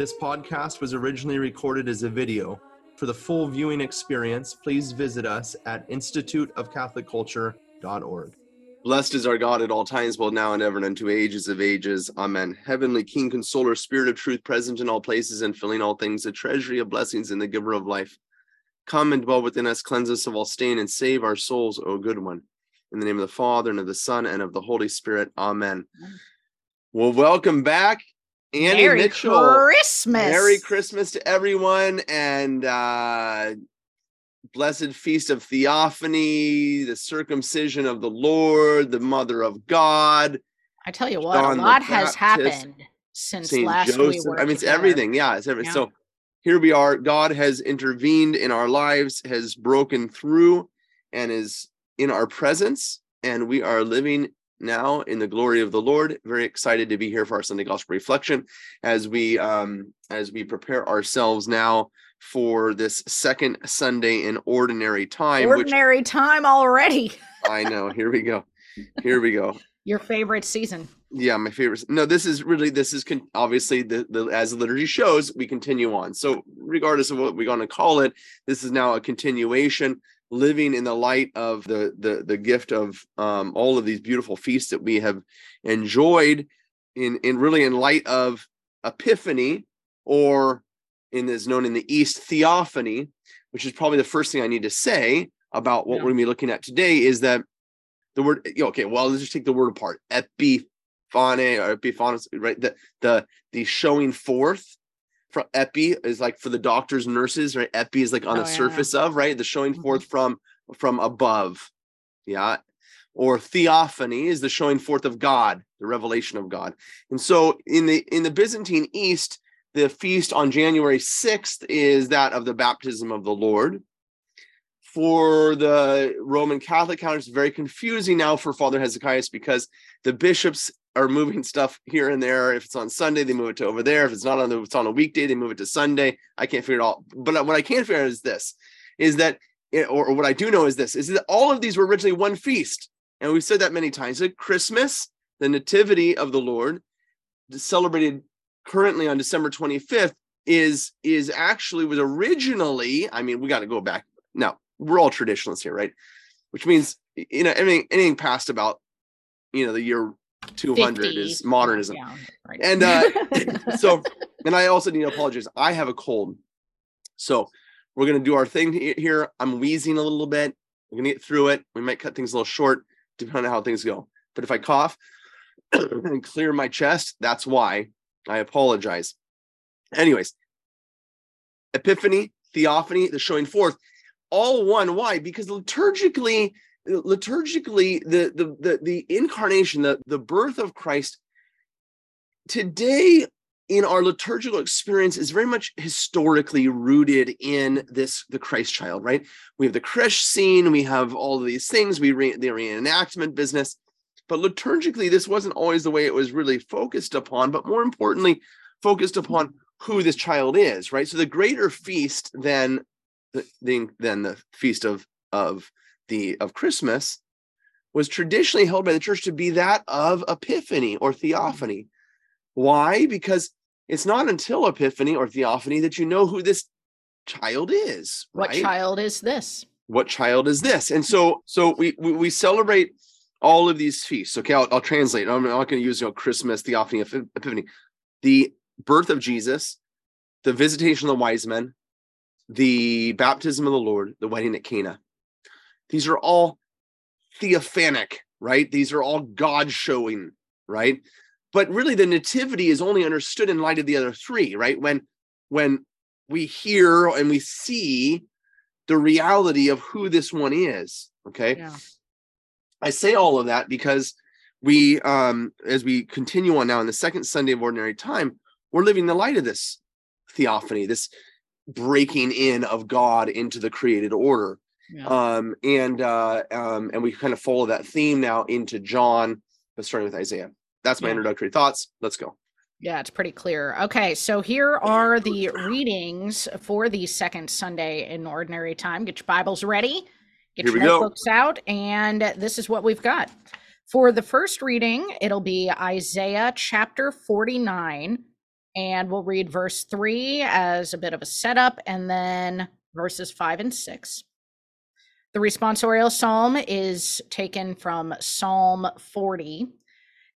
This podcast was originally recorded as a video. For the full viewing experience, please visit us at instituteofcatholicculture.org. Blessed is our God at all times, both now and ever, and unto ages of ages. Amen. Heavenly King, consoler, Spirit of truth, present in all places and filling all things, the treasury of blessings and the giver of life. Come and dwell within us, cleanse us of all stain, and save our souls, O good one. In the name of the Father, and of the Son, and of the Holy Spirit. Amen. Well, welcome back, Annie Merry Mitchell. Christmas. Merry Christmas to everyone, and uh, blessed feast of Theophany, the circumcision of the Lord, the Mother of God, I tell you what, John a lot has happened since Saint last Joseph. we were I mean, it's together. everything. Yeah, it's everything. Yeah. So here we are. God has intervened in our lives, has broken through, and is in our presence, and we are living now in the glory of the Lord. Very excited to be here for our Sunday Gospel reflection as we um as we prepare ourselves now for this second Sunday in ordinary time. Ordinary time already. I know. Here we go. Here we go. Your favorite season. Yeah, my favorite. No, this is really this is con- obviously the, the as the liturgy shows, we continue on. So regardless of what we're going to call it, this is now a continuation, living in the light of the the the gift of um, all of these beautiful feasts that we have enjoyed, in in really in light of Epiphany, or in is known in the East Theophany, which is probably the first thing I need to say about what Yeah. we're going to be looking at today is that the word okay well let's just take the word apart epiphane or epiphanos right the the the showing forth from epi is like for the doctors and nurses right? Epi is like on Oh, the yeah. surface of right? The showing Mhm. forth from from above. Yeah. Or theophany is the showing forth of god the revelation of god. And so in the in the byzantine east the feast on january 6th is that of the baptism of the lord. For the Roman Catholic calendar, it's very confusing now for Father Hezekiah because the bishops are moving stuff here and there. If it's on Sunday, they move it to over there. If it's not on the, it's on a weekday, they move it to Sunday. I can't figure it out. But what I can figure out is this: is that, it- or, or what I do know is this: is that all of these were originally one feast, and we've said that many times. That Christmas, the Nativity of the Lord, celebrated currently on December 25th, is is actually was originally. I mean, we got to go back now we're all traditionalists here, right? Which means you know anything anything past about you know the year 200 is modernism. Yeah, right. And uh so and I also need to apologize. I have a cold. So we're gonna do our thing here. I'm wheezing a little bit. We're gonna get through it. We might cut things a little short depending on how things go. But if I cough and clear my chest, that's why I apologize. Anyways, Epiphany, Theophany, the showing forth, all one. Why? Because liturgically, Uh, liturgically, the the the, the incarnation, the, the birth of Christ today in our liturgical experience is very much historically rooted in this the Christ child, right? We have the creche scene, we have all of these things, we re, the reenactment business. But liturgically, this wasn't always the way it was really focused upon, but more importantly, focused upon who this child is, right? So the greater feast than the, the than the feast of of the of Christmas was traditionally held by the church to be that of Epiphany or Theophany. Why? Because it's not until Epiphany or Theophany that you know who this child is. what child is this? what child is this and so so we we, we celebrate all of these feasts okay i'll, I'll translate i'm not going to use you know christmas theophany Epip- epiphany the birth of jesus the visitation of the wise men the baptism of the lord the wedding at cana these are all theophanic right these are all god showing right but really the nativity is only understood in light of the other three right when when we hear and we see the reality of who this one is okay Yeah. i say all of that because we um as we continue on now in the second sunday of ordinary time we're living the light of this theophany, this breaking in of God into the created order. Yeah. Um, and uh, um, and we kind of follow that theme now into John, but starting with Isaiah. That's my Yeah. introductory thoughts. Let's go. Yeah, it's pretty clear. Okay, so here are the readings for the second Sunday in Ordinary Time. Get your Bibles ready, get Here your go. out, and this is what we've got. For the first reading, it'll be Isaiah chapter 49, and we'll read verse 3 as a bit of a setup, and then verses 5 and 6. The responsorial psalm is taken from Psalm 40.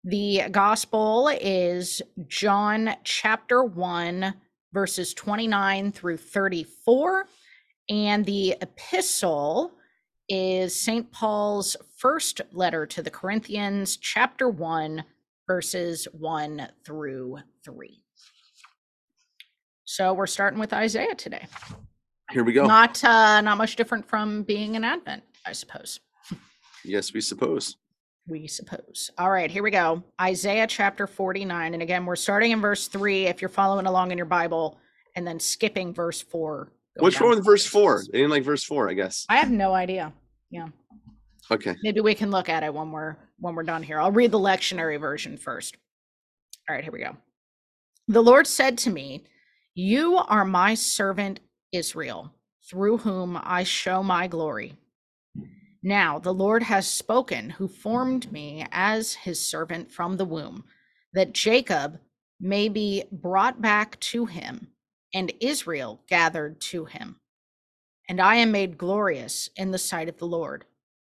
The gospel is John chapter 1, verses 29 through 34. And the epistle is St. Paul's first letter to the Corinthians, chapter 1, verses 1 through 3. So we're starting with Isaiah today. Here we go. Not uh, not much different from being an Advent, I suppose. yes, we suppose. we suppose. All right, here we go. Isaiah chapter 49. And again, we're starting in verse 3 if you're following along in your Bible, and then skipping verse 4. going Which one with verse four? six. They didn't like verse four, I guess. I have no idea. Yeah. Okay. Maybe we can look at it when we're when we're done here. I'll read the lectionary version first. All right, here we go. The Lord said to me, "You are my servant Israel, through whom I show my glory." Hmm. Now the Lord has spoken, who formed me as his servant from the womb, that Jacob may be brought back to him, and Israel gathered to him. And I am made glorious in the sight of the Lord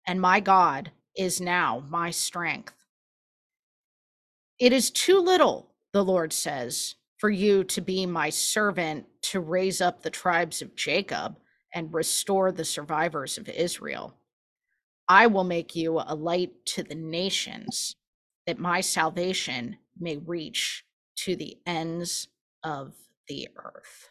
and my God is now my strength. It is too little, the Lord says, for you to be my servant to raise up the tribes of Jacob and restore the survivors of Israel. I will make you a light to the nations, that my salvation may reach to the ends of the earth.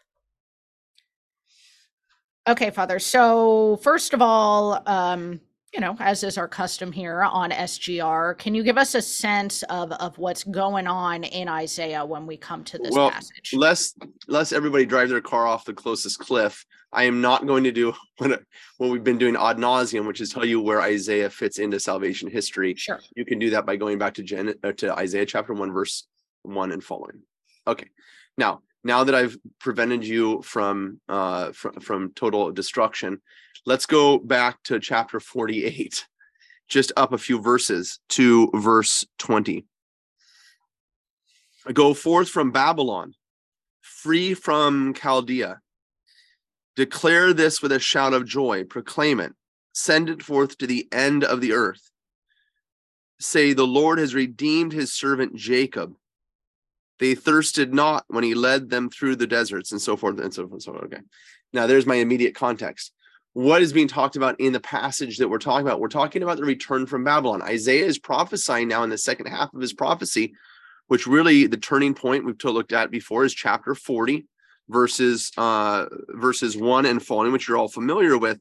Okay, Father. So, first of all, um, you know, as is our custom here on SGR, can you give us a sense of of what's going on in Isaiah when we come to this Well, passage? Lest lest everybody drive their car off the closest cliff, I am not going to do what what we've been doing ad nauseum, which is tell you where Isaiah fits into salvation history. Sure. You can do that by going back to Gen uh, to Isaiah chapter one, verse one and following. Okay. Now, now that I've prevented you from uh from, total destruction, let's go back to chapter 48, just up a few verses to verse 20. Go forth from Babylon, free from Chaldea. Declare this with a shout of joy, proclaim it, send it forth to the end of the earth. Say, The Lord has redeemed his servant Jacob. They thirsted not when he led them through the deserts, and so forth and so forth. and So forth. okay. Now, there's my immediate context. What is being talked about in the passage that we're talking about? We're talking about the return from Babylon. Isaiah is prophesying now in the second half of his prophecy, which really the turning point we've looked at before is chapter 40, verses uh verses one and following, which you're all familiar with,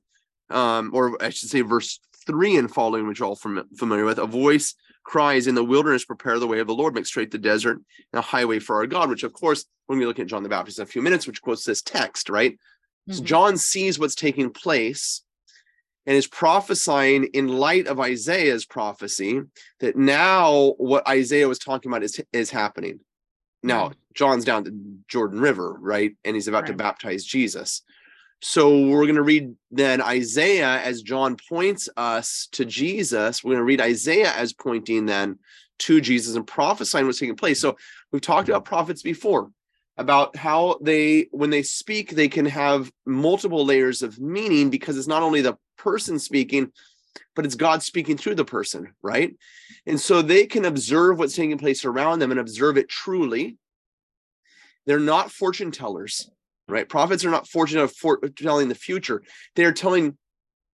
um, or I should say verse three and following, which you're all fam- familiar with. A voice cries in the wilderness, prepare the way of the Lord, make straight the desert and a highway for our God, which of course, when we look at John the Baptist in a few minutes, which quotes this text, right? So Mhm. John sees what's taking place and is prophesying in light of Isaiah's prophecy that now what Isaiah was talking about is is happening. Now, John's down the Jordan River, right? And he's about to baptize Jesus. So we're going to read then Isaiah as John points us to Jesus. We're going to read Isaiah as pointing then to Jesus and prophesying what's taking place. So we've talked about prophets before about how they when they speak they can have multiple layers of meaning because it's not only the person speaking but it's god speaking through the person right and so they can observe what's taking place around them and observe it truly they're not fortune tellers right prophets are not fortune for telling the future they're telling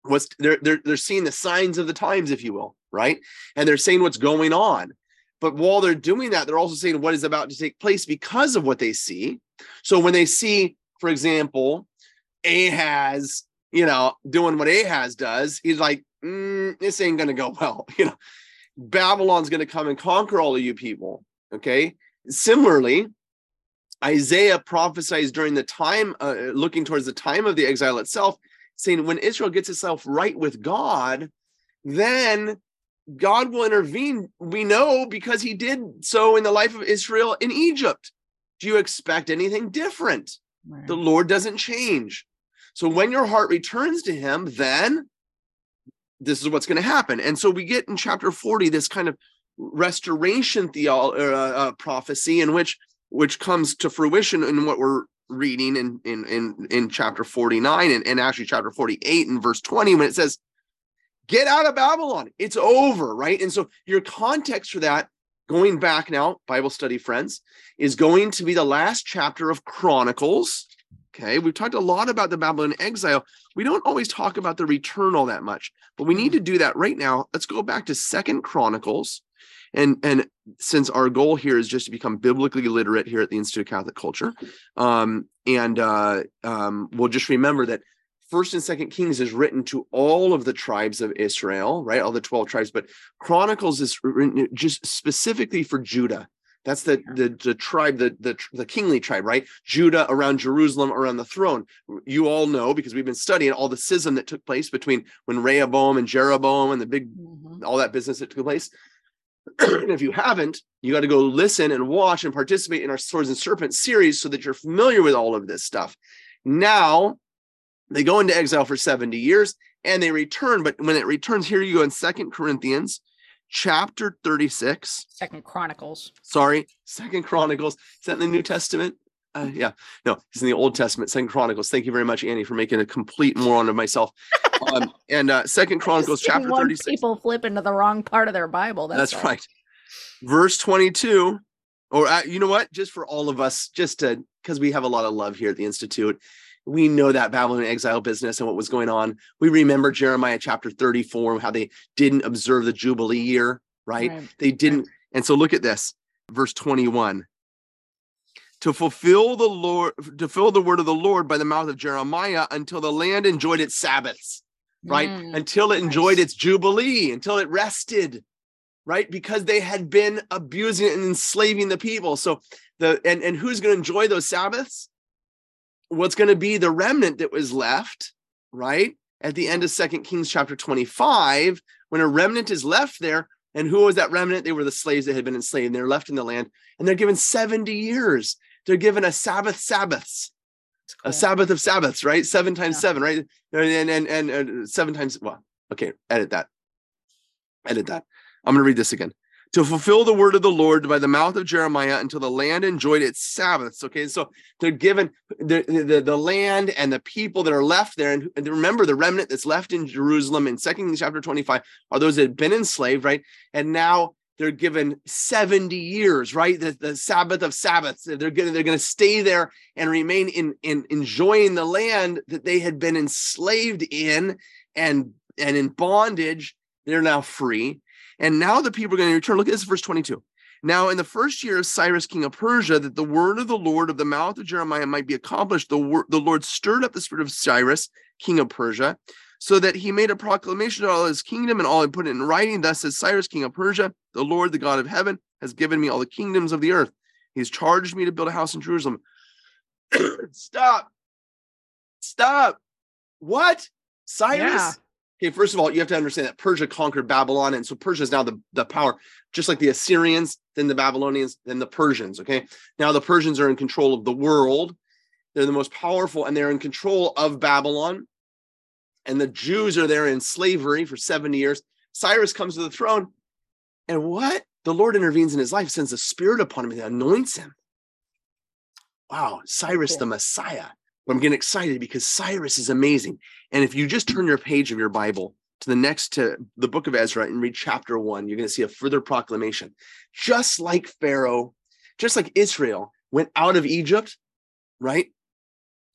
what's they're, they're they're seeing the signs of the times if you will right and they're saying what's going on but while they're doing that, they're also saying what is about to take place because of what they see. So when they see, for example, Ahaz, you know, doing what Ahaz does, he's like, "Mm, this ain't to go well. You know, Babylon's to come and conquer all of you people. Okay. Similarly, Isaiah prophesies during the time, uh, looking towards the time of the exile itself, saying when Israel gets itself right with God, then God will intervene. We know because he did so in the life of Israel in Egypt. Do you expect anything different? Right. The Lord doesn't change. So when your heart returns to him, then this is what's going to happen. And so we get in chapter 40 this kind of restoration theology uh, uh, prophecy in which which comes to fruition in what we're reading in in in, in chapter 49 and, and actually chapter 48 and verse 20 when it says get out of babylon. It's over right? And so your context for that going back now bible study friends is going to be the last chapter of chronicles. Okay we've talked a lot about the babylon exile. We don't always talk about the return all that much but we need to do that right now. Let's go back to second chronicles and and since our goal here is just to become biblically literate here at the institute of catholic culture um, and uh, um, we'll just remember that first and second kings is written to all of the tribes of israel right? All the 12 tribes but chronicles is written just specifically for judah. That's the the, the tribe the, the the kingly tribe right? Judah around jerusalem around the throne. You all know because we've been studying all the schism that took place between when rehoboam and jeroboam and the big Mhm. all that business that took place. And if you haven't, you got to go listen and watch and participate in our Swords and Serpents series so that you're familiar with all of this stuff. Now they go into exile for 70 years and they return. But when it returns, here you go in Second Corinthians chapter 36. Second Chronicles. Sorry, Second Chronicles. Is that in the New Testament? Uh, yeah, no, it's in the Old Testament, Second Chronicles. Thank you very much, Annie, for making a complete moron of myself. Um, and uh, Second Chronicles, chapter 36. People flip into the wrong part of their Bible. That's, That's, right. Verse 22, or uh, you know what? Just for all of us, just to because we have a lot of love here at the Institute. We know that Babylon exile business and what was going on. We remember Jeremiah chapter 34, how they didn't observe the Jubilee year, right? Right. They didn't. And so look at this, verse 21. To fulfill the Lord, to fill the word of the Lord by the mouth of Jeremiah until the land enjoyed its Sabbaths right? Mm, Until it enjoyed nice. its jubilee, until it rested, right? Because they had been abusing and enslaving the people. So the and and who's going to enjoy those Sabbaths? What's going to be the remnant that was left, right? At the end of Second Kings chapter 25, when a remnant is left there, and who was that remnant? They were the slaves that had been enslaved. They're left in the land, and they're given 70 years. They're given a Sabbath Sabbaths It's a. Sabbath of Sabbaths, right? Seven times Yeah. seven, right? And and and, and seven times. Well, okay, edit that. Edit that. I'm going to read this again. To fulfill the word of the Lord by the mouth of Jeremiah until the land enjoyed its Sabbaths. Okay, so they're given the, the, the land and the people that are left there. And, and remember, the remnant that's left in Jerusalem in Second Kings chapter 25 are those that had been enslaved, right? And now they're given 70 years, right? The, the Sabbath of Sabbaths. They're going they're to stay there and remain in, in enjoying the land that they had been enslaved in and and in bondage they're now free and now the people are going to return look at this verse 22 now in the first year of cyrus king of persia that the word of the lord of the mouth of jeremiah might be accomplished the word the lord stirred up the spirit of cyrus king of persia so that he made a proclamation to all his kingdom and all and put it in writing thus says cyrus king of persia the lord the god of heaven has given me all the kingdoms of the earth. He's charged me to build a house in jerusalem. Stop. Stop. What? Cyrus? Yeah. okay first of all you have to understand that persia conquered babylon and so persia is now the, the power just like the assyrians then the babylonians then the persians okay? Now the persians are in control of the world. They're the most powerful and they're in control of babylon and the jews are there in slavery for 70 years. Cyrus comes to the throne and what? The lord intervenes in his life sends a spirit upon him and anoints him. Wow cyrus the messiah. I'm getting excited because cyrus is amazing. And if you just turn your page of your bible to the next to the book of ezra and read chapter one you're going to see a further proclamation. Just like pharaoh just like israel went out of egypt right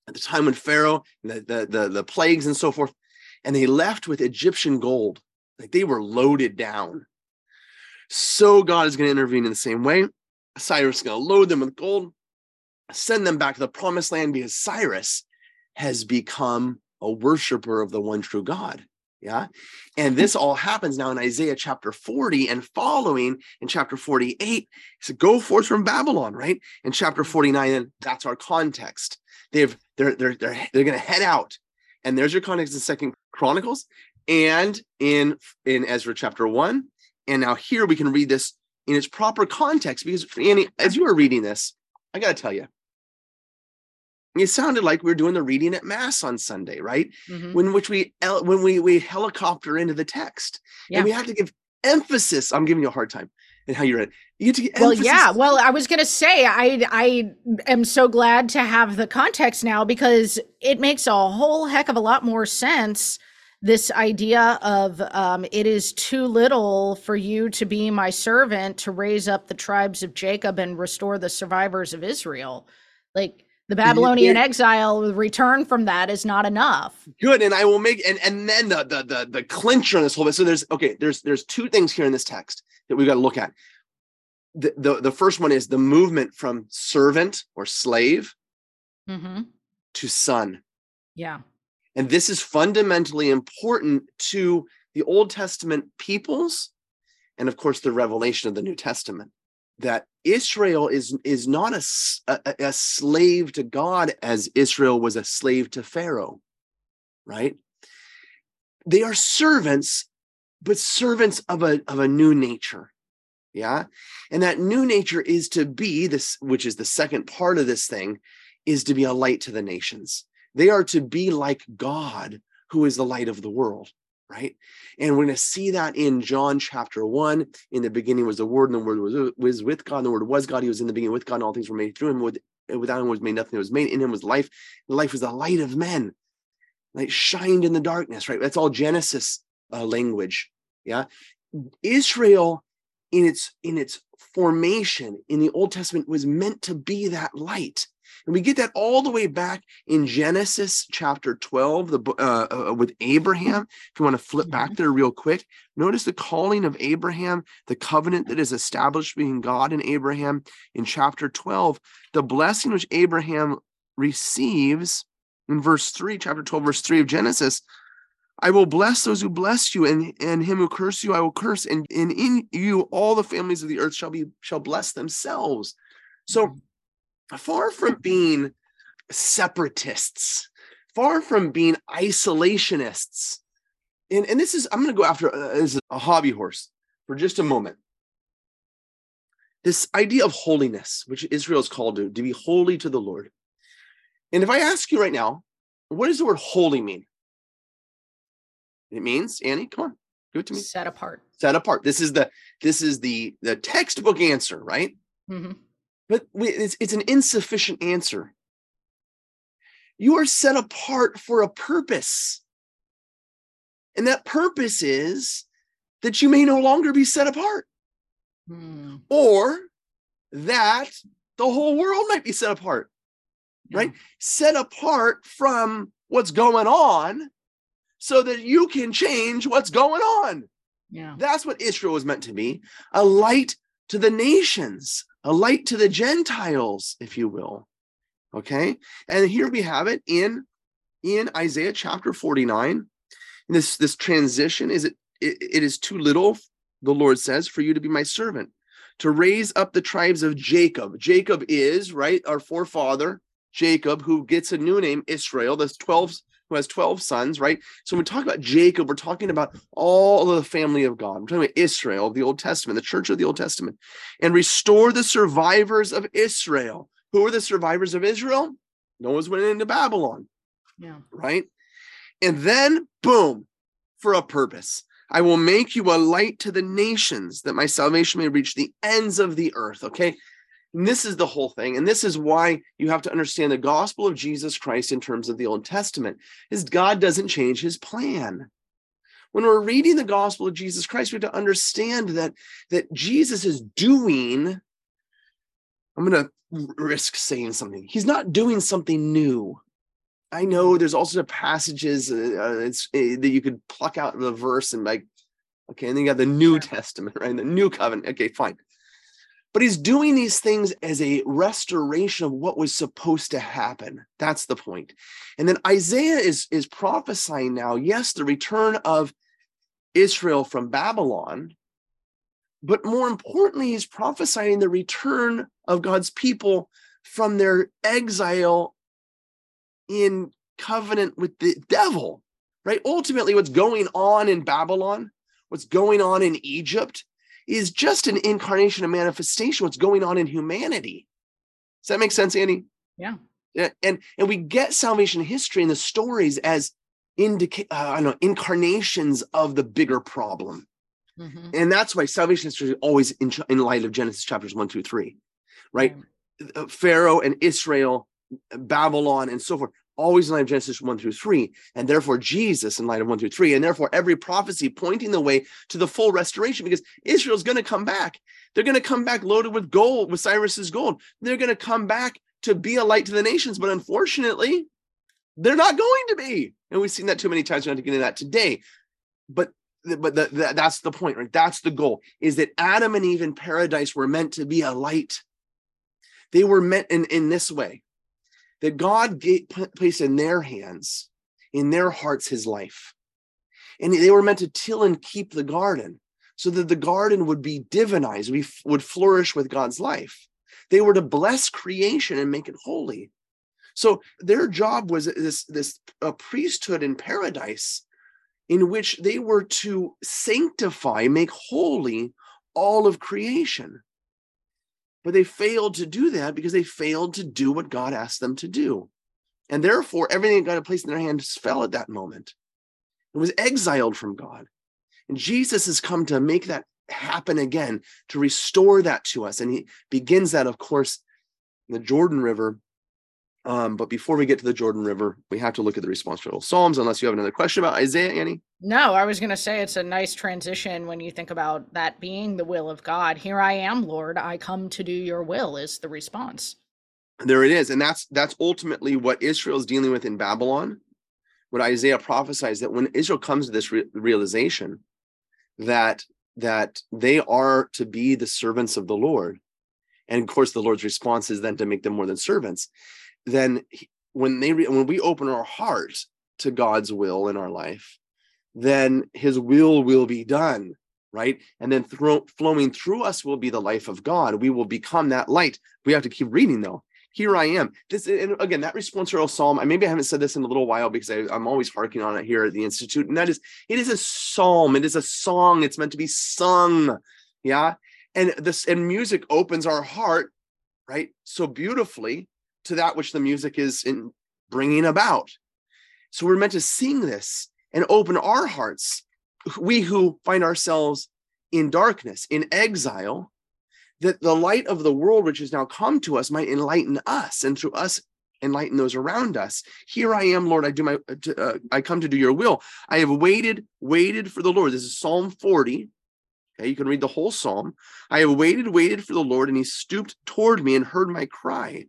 at the time when pharaoh the the the, the plagues and so forth and they left with egyptian gold like they were loaded down so god is going to intervene in the same way cyrus is going to load them with gold send them back to the promised land because Cyrus has become a worshiper of the one true God. Yeah. And this all happens now in Isaiah chapter 40 and following in chapter 48. So go forth from Babylon, right? In chapter 49, and that's our context. They've they're they're they're they're gonna head out. And there's your context in Second Chronicles and in in Ezra chapter one. And now here we can read this in its proper context because Annie, as you were reading this, I gotta tell you, it sounded like we were doing the reading at mass on Sunday, right? Mhm. When which we when we we helicopter into the text, Yeah. and we have to give emphasis. I'm giving you a hard time and how you read. it. You get to give Well, yeah. Well, I was going to say I I am so glad to have the context now because it makes a whole heck of a lot more sense this idea of um, it is too little for you to be my servant to raise up the tribes of Jacob and restore the survivors of Israel. Like the Babylonian yeah. exile, the return from that is not enough. good and i will make and and then the the the, the clincher on this whole bit so there's okay there's there's two things here in this text that we've got to look at. The, the the first one is the movement from servant or slave hmm to son. Yeah. and this is fundamentally important to the old testament peoples and of course the revelation of the new testament that israel is is not a a slave to god as israel was a slave to pharaoh right? They are servants but servants of a of a new nature. Yeah? And that new nature is to be this which is the second part of this thing is to be a light to the nations. They are to be like god who is the light of the world right? And we're going to see that in john chapter 1 in the beginning was the word and the word was, was with god and the word was god. He was in the beginning with god and all things were made through him. With without him was made nothing was made. In him was life. Life was the light of men light shined in the darkness right? That's all genesis uh, language yeah? Israel in its in its formation in the old testament was meant to be that light. And we get that all the way back in genesis chapter 12 the uh, uh, with abraham. If you want to flip back there real quick notice the calling of abraham the covenant that is established between god and abraham. In chapter 12 the blessing which abraham receives in verse 3 chapter 12 verse 3 of genesis I will bless those who bless you, and, and him who curse you, I will curse, and, and in you all the families of the earth shall be shall bless themselves. So far from being separatists, far from being isolationists, and, and this is I'm going to go after uh, as a hobby horse for just a moment. This idea of holiness, which Israel is called to, to be holy to the Lord. And if I ask you right now, what does the word holy mean? It means, Annie, come on, give it to me. Set apart. Set apart. This is the this is the the textbook answer, right? hmm But we, it's it's an insufficient answer. You are set apart for a purpose. And that purpose is that you may no longer be set apart, Mm. or that the whole world might be set apart, right? Set apart from what's going on so that you can change what's going on. Yeah. That's what Israel was meant to be a light to the nations, a light to the Gentiles, if you will. Okay. And here we have it in in Isaiah chapter 49. This this transition is it, it it is too little, the Lord says, for you to be my servant, to raise up the tribes of Jacob. Jacob is, right, our forefather, Jacob, who gets a new name, Israel. That's 12 who has 12 sons, right? So when we talk about Jacob, we're talking about all of the family of God. We're talking about Israel of the Old Testament, the church of the Old Testament, and restore the survivors of Israel. Who are the survivors of Israel? Noah's went into Babylon, Yeah. right? And then, boom, for a purpose. I will make you a light to the nations that my salvation may reach the ends of the earth. Okay. And this is the whole thing. And this is why you have to understand the gospel of Jesus Christ in terms of the Old Testament is God doesn't change his plan. When we're reading the gospel of Jesus Christ, we have to understand that, that Jesus is doing, I'm going to risk saying something. He's not doing something new. I know there's also passages uh, uh, it's, uh, that you could pluck out of the verse and like, okay, and then you got the New Testament, right? The New Covenant. Okay, fine. But he's doing these things as a restoration of what was supposed to happen. That's the point. And then Isaiah is, is prophesying now, yes, the return of Israel from Babylon, but more importantly, he's prophesying the return of God's people from their exile in covenant with the devil, right? Ultimately, what's going on in Babylon, what's going on in Egypt, is just an incarnation, a manifestation, what's going on in humanity. Does that make sense, Annie? Yeah. Yeah, and and we get salvation history and the stories as indicate uh, I know incarnations of the bigger problem, Mhm. and that's why salvation history is always in, in light of Genesis chapters one through three, right? uh, Pharaoh and Israel, Babylon, and so forth, always in light of Genesis 1 through 3, and therefore Jesus in light of 1 through 3, and therefore every prophecy pointing the way to the full restoration because Israel's going to come back. They're going to come back loaded with gold, with Cyrus's gold. They're going to come back to be a light to the nations, but unfortunately, they're not going to be. And we've seen that too many times. We're not to get into that today. But but the, the, that's the point, right? That's the goal is that Adam and Eve in paradise were meant to be a light they were meant in, in this way that God gave, placed in their hands, in their hearts, his life. And they were meant to till and keep the garden so that the garden would be divinized, we would flourish with God's life. They were to bless creation and make it holy. So their job was this, this a priesthood in paradise in which they were to sanctify, make holy all of creation. But they failed to do that because they failed to do what God asked them to do. And therefore, everything that God had placed in their hands fell at that moment. It was exiled from God. And Jesus has come to make that happen again, to restore that to us. And he begins that, of course, in the Jordan River. Um, but before we get to the Jordan River, we have to look at the response to the Psalms, unless you have another question about Isaiah, Annie. No, I was going to say it's a nice transition when you think about that being the will of God. Here I am, Lord. I come to do your will, is the response. there it is and that's that's ultimately what israel is dealing with in babylon what isaiah prophesies that when israel comes to this re- realization that that they are to be the servants of the lord and of course the lord's response is then to make them more than servants then he- when they re- when we open our heart to god's will in our life then his will will be done right and then thro- flowing through us will be the life of god we will become that light we have to keep reading though here I am. This and again, that responsorial psalm. I maybe I haven't said this in a little while because I, I'm always harking on it here at the institute, and that is it is a psalm. It is a song. It's meant to be sung. Yeah, and this and music opens our heart, right, so beautifully to that which the music is in bringing about. So we're meant to sing this and open our hearts. We who find ourselves in darkness, in exile, that the light of the world which has now come to us might enlighten us and through us enlighten those around us. Here i am lord i do my uh, i come to do your will. I have waited waited for the lord. This is psalm 40 okay you can read the whole psalm. I have waited waited for the lord and he stooped toward me and heard my cry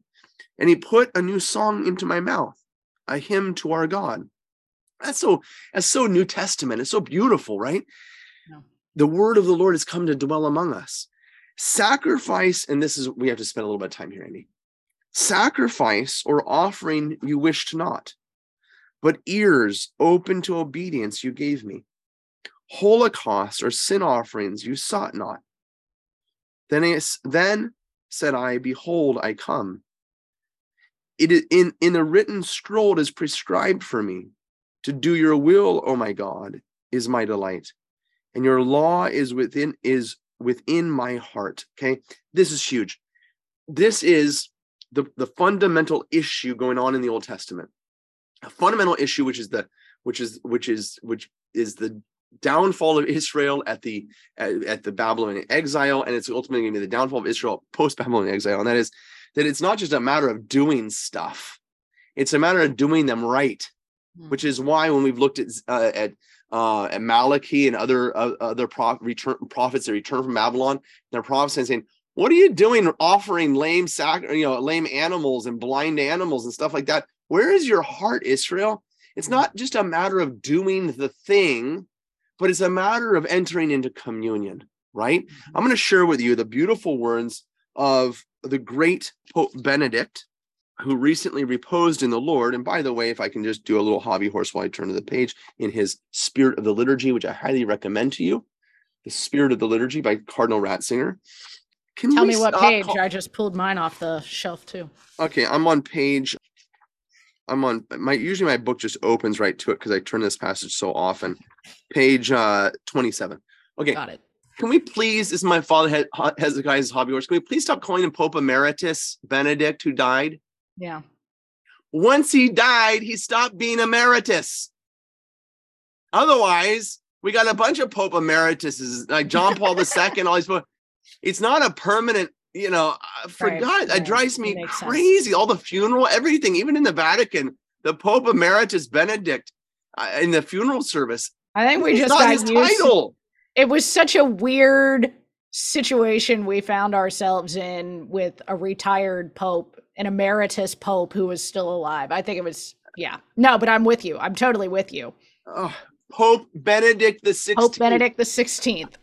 and he put a new song into my mouth a hymn to our god. That's so that's so new testament. It's so beautiful right? Yeah. the word of the lord has come to dwell among us. Sacrifice and this is we have to spend a little bit of time here annie sacrifice or offering you wished not but ears open to obedience you gave me. Holocaust or sin offerings you sought not. Then I, then said i behold i come it is in in the written scroll it is prescribed for me to do your will o my god is my delight. And your law is within is within my heart okay? This is huge. This is the the fundamental issue going on in the old testament. A fundamental issue which is the which is which is which is the downfall of israel at the at, at the babylonian exile and it's ultimately going to be the downfall of israel post babylonian exile and that is that it's not just a matter of doing stuff it's a matter of doing them right Hmm. which is why when we've looked at uh, at uh, at Malachi and other uh, other prof- return, prophets that return from Babylon, they're prophesying saying, "What are you doing, offering lame sac, you know, lame animals and blind animals and stuff like that? Where is your heart, Israel? It's not just a matter of doing the thing, but it's a matter of entering into communion." Right? I'm going to share with you the beautiful words of the great Pope Benedict, who recently reposed in the Lord. And by the way, if I can just do a little hobby horse while I turn to the page, in his Spirit of the Liturgy, which I highly recommend to you, The Spirit of the Liturgy by Cardinal Ratzinger. Can Tell me what page. call- I just pulled mine off the shelf too. Okay, I'm on page. I'm on my usually my book just opens right to it because I turn this passage so often. Page uh 27. Okay, Got it. Can we please? This is my father Hezekiah's hobby horse. Can we please stop calling him Pope Emeritus Benedict, who died? Yeah. Once he died, he stopped being emeritus. Otherwise, we got a bunch of Pope Emerituses like John Paul II, all these. po- It's not a permanent, you know. uh, For Right, God, right. it drives It me sense. crazy. All the funeral, everything, even in the Vatican, the Pope Emeritus Benedict uh, in the funeral service. I think we just not got his used. title. It was such a weird situation we found ourselves in with a retired pope, an emeritus pope who was still alive. I think it was yeah. No, but I'm with you. I'm totally with you. Oh, Pope Benedict the Sixteenth. Pope Benedict the 16th.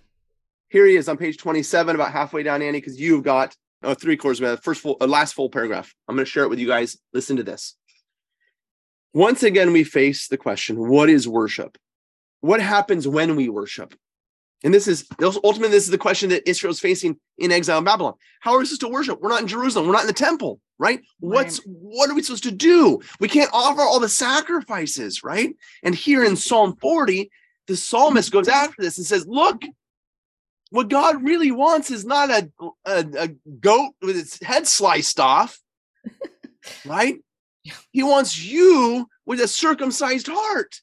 Here he is on page 27, about halfway down, Annie, because you've got oh, three quarters of the first full, uh, last full paragraph. I'm going to share it with you guys. Listen to this. Once again, we face the question what is worship? What happens when we worship? And this is ultimately, this is the question that Israel is facing in exile in Babylon. How are we supposed to worship? We're not in Jerusalem. We're not in the temple, right? What's what are we supposed to do? We can't offer all the sacrifices, right? And here in Psalm 40, the psalmist goes after this and says, Look, what God really wants is not a, a, a goat with its head sliced off, right? He wants you with a circumcised heart.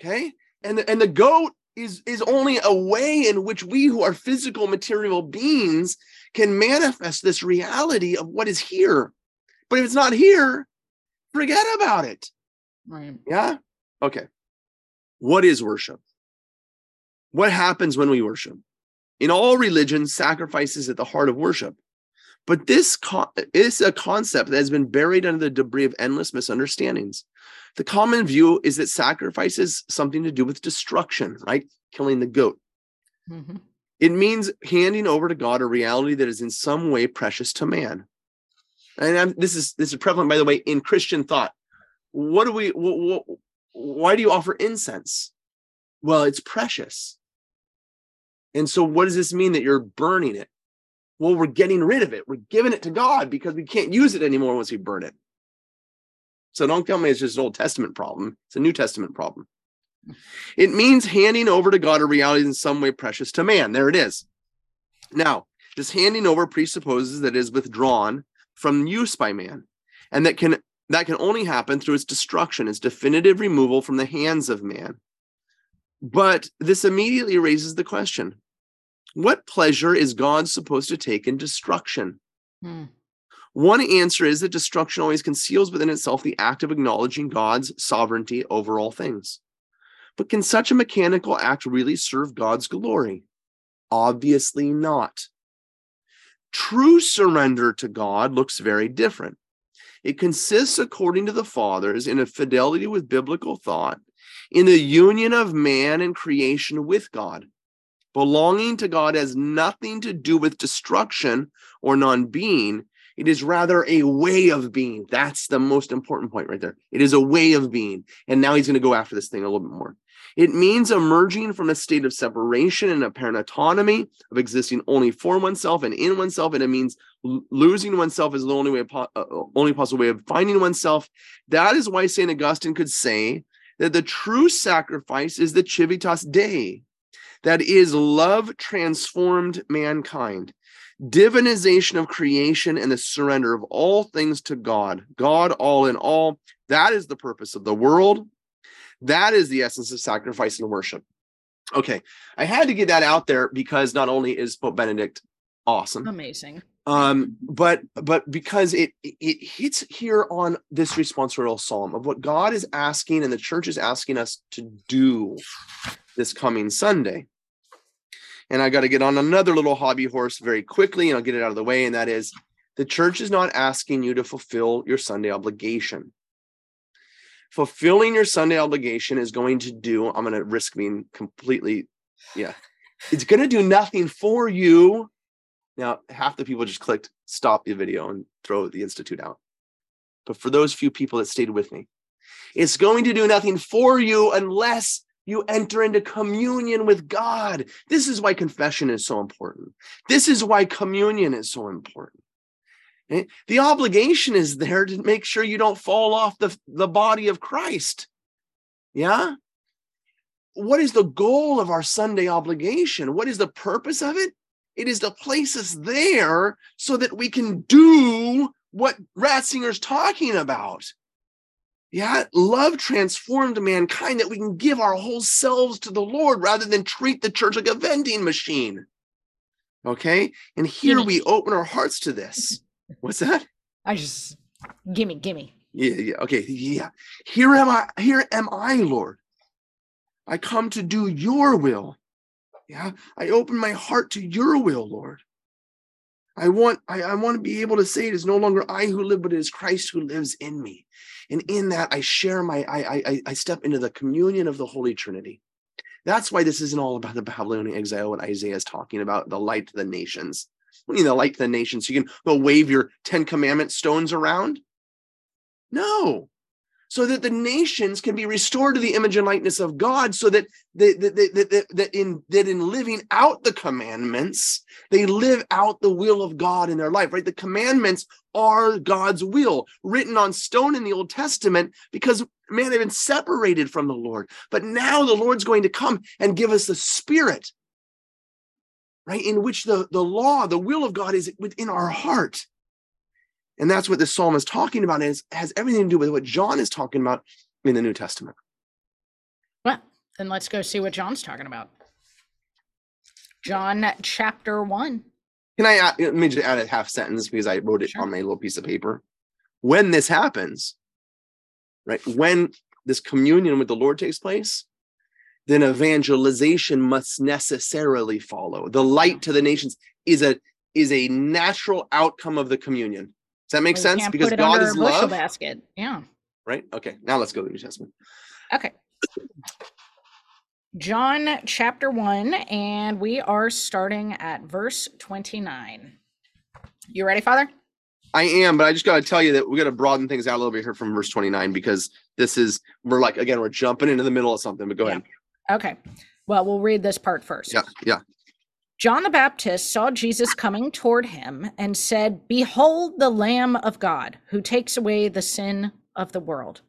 Okay. And, and the goat is, is only a way in which we who are physical material beings can manifest this reality of what is here. But if it's not here, forget about it. Right. Yeah. Okay. What is worship? What happens when we worship? In all religions, sacrifice is at the heart of worship. But this co- is a concept that has been buried under the debris of endless misunderstandings. The common view is that sacrifice is something to do with destruction, right? Killing the goat. Mhm. It means handing over to God a reality that is in some way precious to man. And I'm, this is this is prevalent, by the way, in Christian thought. What do we? wh- wh- why do you offer incense? Well, it's precious. And so, what does this mean that you're burning it? Well, we're getting rid of it. We're giving it to God because we can't use it anymore once we burn it. So don't tell me it's just an Old Testament problem. It's a New Testament problem. It means handing over to God a reality in some way precious to man. There it is. Now, this handing over presupposes that it is withdrawn from use by man, and that can that can only happen through its destruction, its definitive removal from the hands of man. But this immediately raises the question: What pleasure is God supposed to take in destruction? Hmm. One answer is that destruction always conceals within itself the act of acknowledging God's sovereignty over all things. But can such a mechanical act really serve God's glory? Obviously not. True surrender to God looks very different. It consists, according to the fathers, in a fidelity with biblical thought, in the union of man and creation with God. Belonging to God has nothing to do with destruction or non being. It is rather a way of being. That's the most important point right there. It is a way of being. And now he's going to go after this thing a little bit more. It means emerging from a state of separation and apparent autonomy, of existing only for oneself and in oneself. And it means losing oneself is the only way, po- uh, only possible way of finding oneself. That is why St. Augustine could say that the true sacrifice is the Civitas Dei, that is, love transformed mankind divinization of creation and the surrender of all things to God, God all in all. That is the purpose of the world. That is the essence of sacrifice and worship. Okay, I had to get that out there because not only is Pope Benedict awesome, Amazing. um, but but because it it hits here on this responsorial psalm of what God is asking and the church is asking us to do this coming Sunday. And I got to get on another little hobby horse very quickly, and I'll get it out of the way. And that is the church is not asking you to fulfill your Sunday obligation. Fulfilling your Sunday obligation is going to do, I'm going to risk being completely, yeah, it's going to do nothing for you Now, half the people just clicked stop the video and throw the institute out. But for those few people that stayed with me, it's going to do nothing for you unless you enter into communion with God. This is why confession is so important. This is why communion is so important. Eh, The obligation is there to make sure you don't fall off the, the body of Christ. Yeah? What is the goal of our Sunday obligation? What is the purpose of it? It is to place us there so that we can do what Ratzinger's talking about. Yeah, love transformed mankind that we can give our whole selves to the Lord rather than treat the church like a vending machine. Okay, and here Gimme. we open our hearts to this. What's that? I just gimme, gimme. Yeah, yeah, okay, yeah. Here am I, here am I, Lord. I come to do your will. Yeah, I open my heart to your will, Lord. I want, I, I want to be able to say it is no longer I who live, but it is Christ who lives in me. And in that I share my, I, I, I- step into the communion of the Holy Trinity. That's why this isn't all about the Babylonian exile, what Isaiah is talking about, the light to the nations. You mean the light to the nations? You can go wave your Ten Commandment stones around? No. So that the nations can be restored to the image and likeness of God, so that that, that, that, that, in that in living out the commandments, they live out the will of God in their life, right? The commandments are God's will written on stone in the Old Testament because man had been separated from the Lord. But now the Lord's going to come and give us the spirit, right? In which the, the law, the will of God is within our heart. And that's what this psalm is talking about. And it has everything to do with what John is talking about in the New Testament. Well, then let's go see what John's talking about. John chapter 1. Can I add, let me just add a half sentence because I wrote it Sure. on my little piece of paper. When this happens, right? When this communion with the Lord takes place, then evangelization must necessarily follow. The light to the nations is a is a natural outcome of the communion. Does that make Well, sense? Because God is love, basket. Yeah. right? Okay, now let's go to the New Testament. Okay. John chapter 1, and we are starting at verse 29. You ready, Father? I am, but I just got to tell you that we got to broaden things out a little bit here from verse 29 because this is we're like again we're jumping into the middle of something. But go Yeah. ahead. Okay. Well, we'll read this part first. Yeah, yeah. John the Baptist saw Jesus coming toward him and said, Behold the Lamb of God who takes away the sin of the world.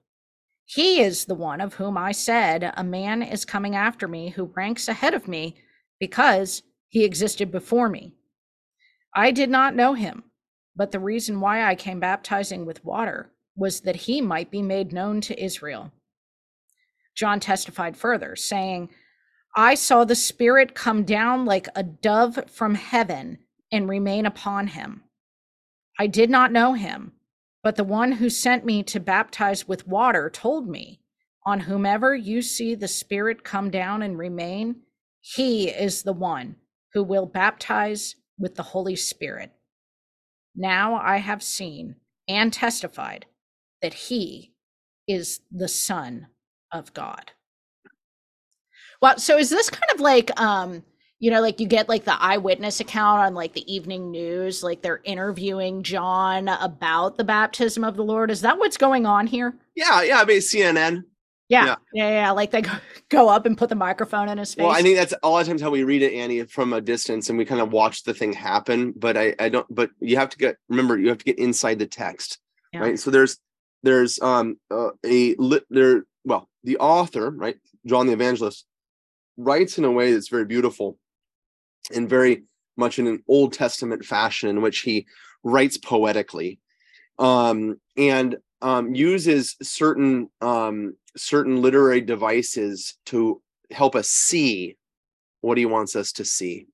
He is the one of whom I said, A man is coming after me who ranks ahead of me because he existed before me. I did not know him, but the reason why I came baptizing with water was that he might be made known to Israel. John testified further, saying, I saw the Spirit come down like a dove from heaven and remain upon him. I did not know him, but the one who sent me to baptize with water told me, On whomever you see the Spirit come down and remain, he is the one who will baptize with the Holy Spirit. Now I have seen and testified that he is the Son of God. Well, so is this kind of like um you know like you get like the eyewitness account on like the evening news like they're interviewing John about the baptism of the Lord is that what's going on here? Yeah, yeah, I mean CNN. Yeah. Yeah. Yeah, yeah, like they go, go up and put the microphone in his face. Well, I think that's a lot of times how we read it, Annie, from a distance, and we kind of watch the thing happen. But I, I don't. But you have to get remember, you have to get inside the text, Yeah. right? So there's there's um uh, a lit there. Well, the author, right, John the Evangelist, writes in a way that's very beautiful, and very much in an Old Testament fashion, in which he writes poetically, um, and um, uses certain um, certain literary devices to help us see what he wants us to see.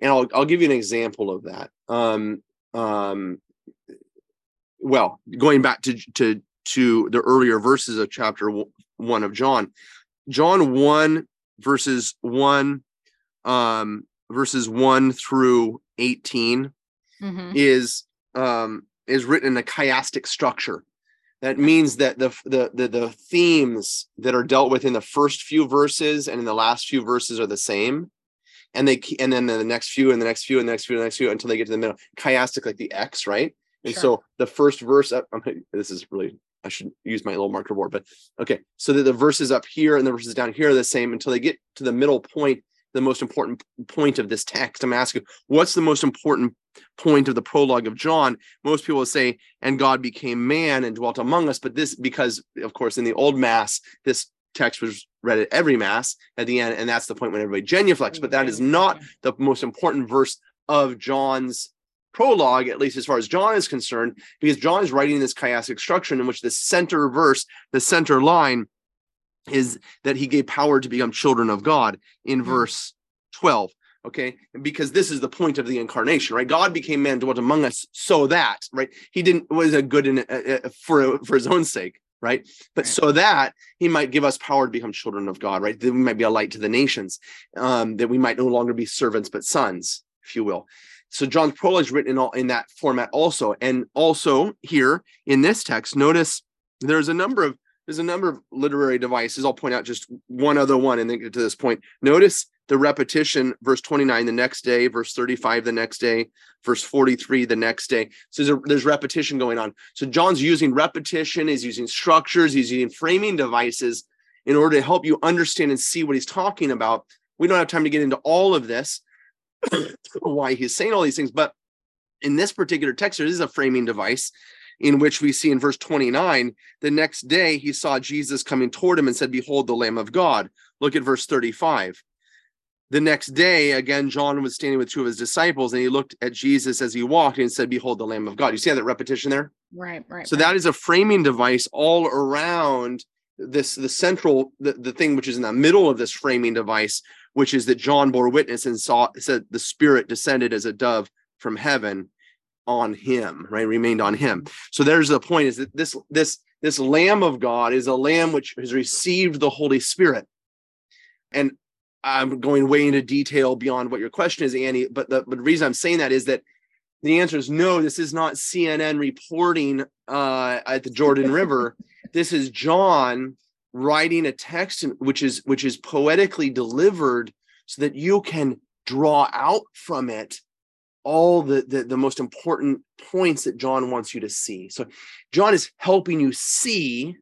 And I'll I'll give you an example of that. Um, um, well, going back to to to the earlier verses of chapter one of John, John one verses one, um, verses one through eighteen Mhm. is um is written in a chiastic structure that means that the, the the the themes that are dealt with in the first few verses and in the last few verses are the same and they and then the next few and the next few and the next few and the next few until they get to the middle. Chiastic like the X, right? And Sure. so the first verse I'm, this is really I should use my little marker board, but okay. So that the verses up here and the verses down here are the same until they get to the middle point, the most important point of this text. I'm asking, what's the most important point of the prologue of John? Most people will say, and God became man and dwelt among us. But this, because of course, in the old mass, this text was read at every mass at the end, and that's the point when everybody genuflects. But that is not the most important verse of John's prologue, at least as far as John is concerned, because John is writing this chiastic structure in which the center verse, the center line, is that he gave power to become children of God in Hmm. verse 12. Okay, because this is the point of the incarnation, right? God became man, dwelt among us, so that, right? He didn't was a good in uh, uh, for for his own sake, right? But Right. so that he might give us power to become children of God, right? That we might be a light to the nations, um, that we might no longer be servants but sons, if you will. So John's prologue is written in all in that format also, and also here in this text, notice there's a number of there's a number of literary devices. I'll point out just one other one and then get to this point. Notice the repetition, verse 29 the next day, verse 35 the next day, verse 43 the next day. So there's, a, there's repetition going on. So John's using repetition, he's using structures, he's using framing devices in order to help you understand and see what he's talking about. We don't have time to get into all of this, why he's saying all these things, but in this particular text, there is a framing device in which we see in verse 29 the next day he saw Jesus coming toward him and said, Behold, the Lamb of God. Look at verse 35. The next day, again, John was standing with two of his disciples and he looked at Jesus as he walked and said, Behold, the Lamb of God. You see how that repetition there? Right, right. So right. that is a framing device all around this, the central, the, the thing which is in the middle of this framing device, which is that John bore witness and saw, said the Spirit descended as a dove from heaven on him, right? Remained on him. So there's the point is that this, this, this Lamb of God is a lamb which has received the Holy Spirit. And I'm going way into detail beyond what your question is, Annie. But the, but the reason I'm saying that is that the answer is no. This is not CNN reporting uh, at the Jordan River. This is John writing a text which is which is poetically delivered so that you can draw out from it all the, the the most important points that John wants you to see. So John is helping you see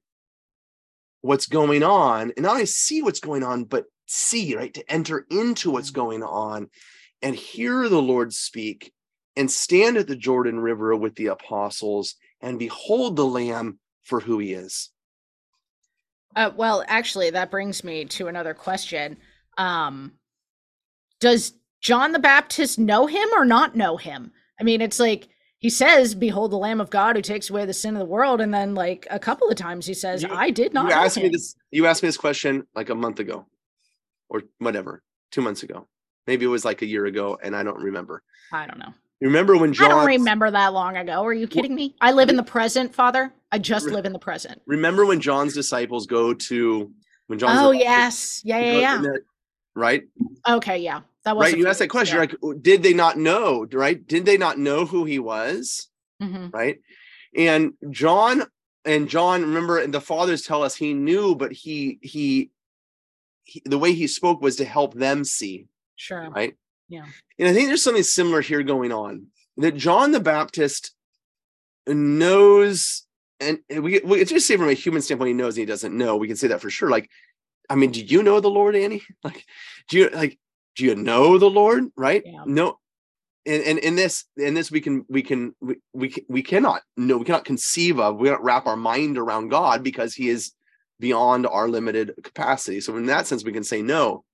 what's going on and not only see what's going on but see right to enter into what's mm-hmm. going on and hear the lord speak and stand at the jordan river with the apostles and behold the lamb for who he is Uh, well, actually, that brings me to another question. Um, does John the Baptist know him or not know him? I mean, it's like he says, "Behold, the Lamb of God who takes away the sin of the world," and then like a couple of times he says, You- "I did not." you know asked me this you asked me this question like a month ago or whatever two months ago maybe it was like a year ago and i don't remember I don't know. you remember when john I don't remember that long ago. Are you kidding me? I live in the present, Father. I just live in the present. remember when john's disciples go to when john's Oh yes, yeah, yeah, yeah. right Okay, yeah. That was right you asked that question like did they not know right did they not know who he was hmm right and john and john remember and the fathers tell us he knew but he he, he the way he spoke was to help them see Sure. right Yeah. and i think there's something similar here going on that john the baptist knows and we, we it's just say from a human standpoint he knows and he doesn't know. We can say that for sure. Like i mean do you know the lord annie? Like do you like do you know the lord right? Yeah. no. And, and in this in this we can we can we, we we cannot no we cannot conceive of we cannot wrap our mind around god because he is beyond our limited capacity. So in that sense we can say no.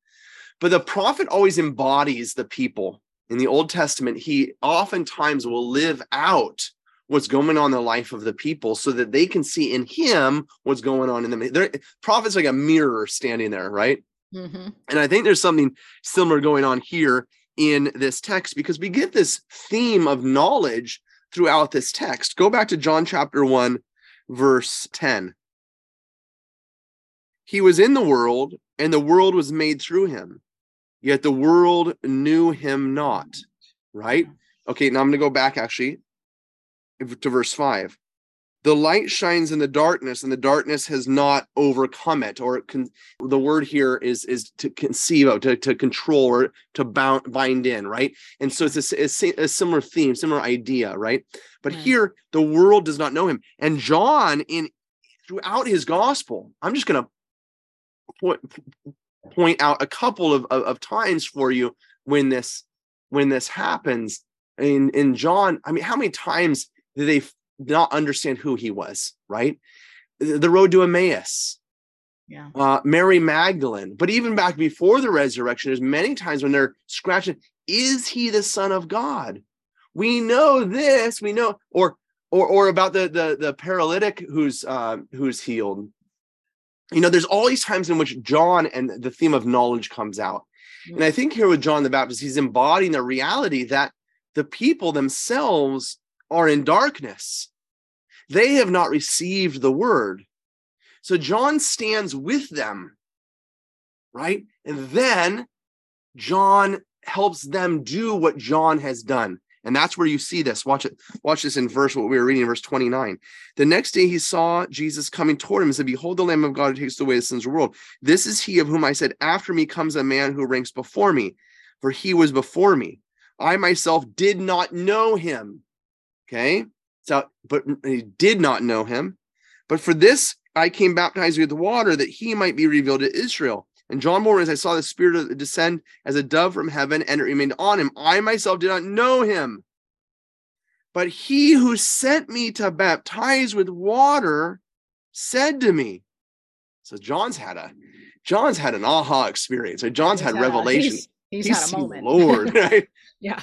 But the prophet always embodies the people. In the old testament he oftentimes will live out what's going on in the life of the people so that they can see in him what's going on in them There- prophet's like a mirror standing there right hmm and I think there's something similar going on here in this text because we get this theme of knowledge throughout this text. Go back to John chapter 1, verse 10. He was in the world, and the world was made through him, yet the world knew him not. Right? Okay, now I'm going to go back actually to verse 5. the light shines in the darkness and the darkness has not overcome it. Or con- the word here is is to conceive of to, to control or to bound bind in right? And so it's a, a, a similar theme similar idea right? But Right. here the world does not know him. And john in throughout his gospel i'm just going to point point out a couple of, of of times for you when this when this happens. In in john i mean how many times they not understand who he was right the the road to emmaus Yeah. uh, Mary Magdalene. But even back before the resurrection, there's many times when they're scratching, is he the Son of God? We know this, we know, or or or about the the the paralytic who's uh, who's healed. You know, there's all these times in which John and the theme of knowledge comes out. And I think here with John the Baptist, he's embodying the reality that the people themselves are in darkness. They have not received the word. So John stands with them, right? And then John helps them do what John has done. And that's where you see this. Watch it. Watch this in verse what we were reading, verse 29. The next day he saw Jesus coming toward him and said, Behold, the Lamb of God who takes away the sins of the world. This is he of whom I said, After me comes a man who ranks before me, for he was before me. I myself did not know him. Okay. So, but he did not know him. But for this I came baptized with water that he might be revealed to Israel. And John more as I saw the Spirit of- descend as a dove from heaven, and it remained on him. I myself did not know him. But he who sent me to baptize with water said to me. So John's had a John's had an aha experience. So John's He's had had a- revelation. he's- he's He's had a moment. Lord, right? Yeah.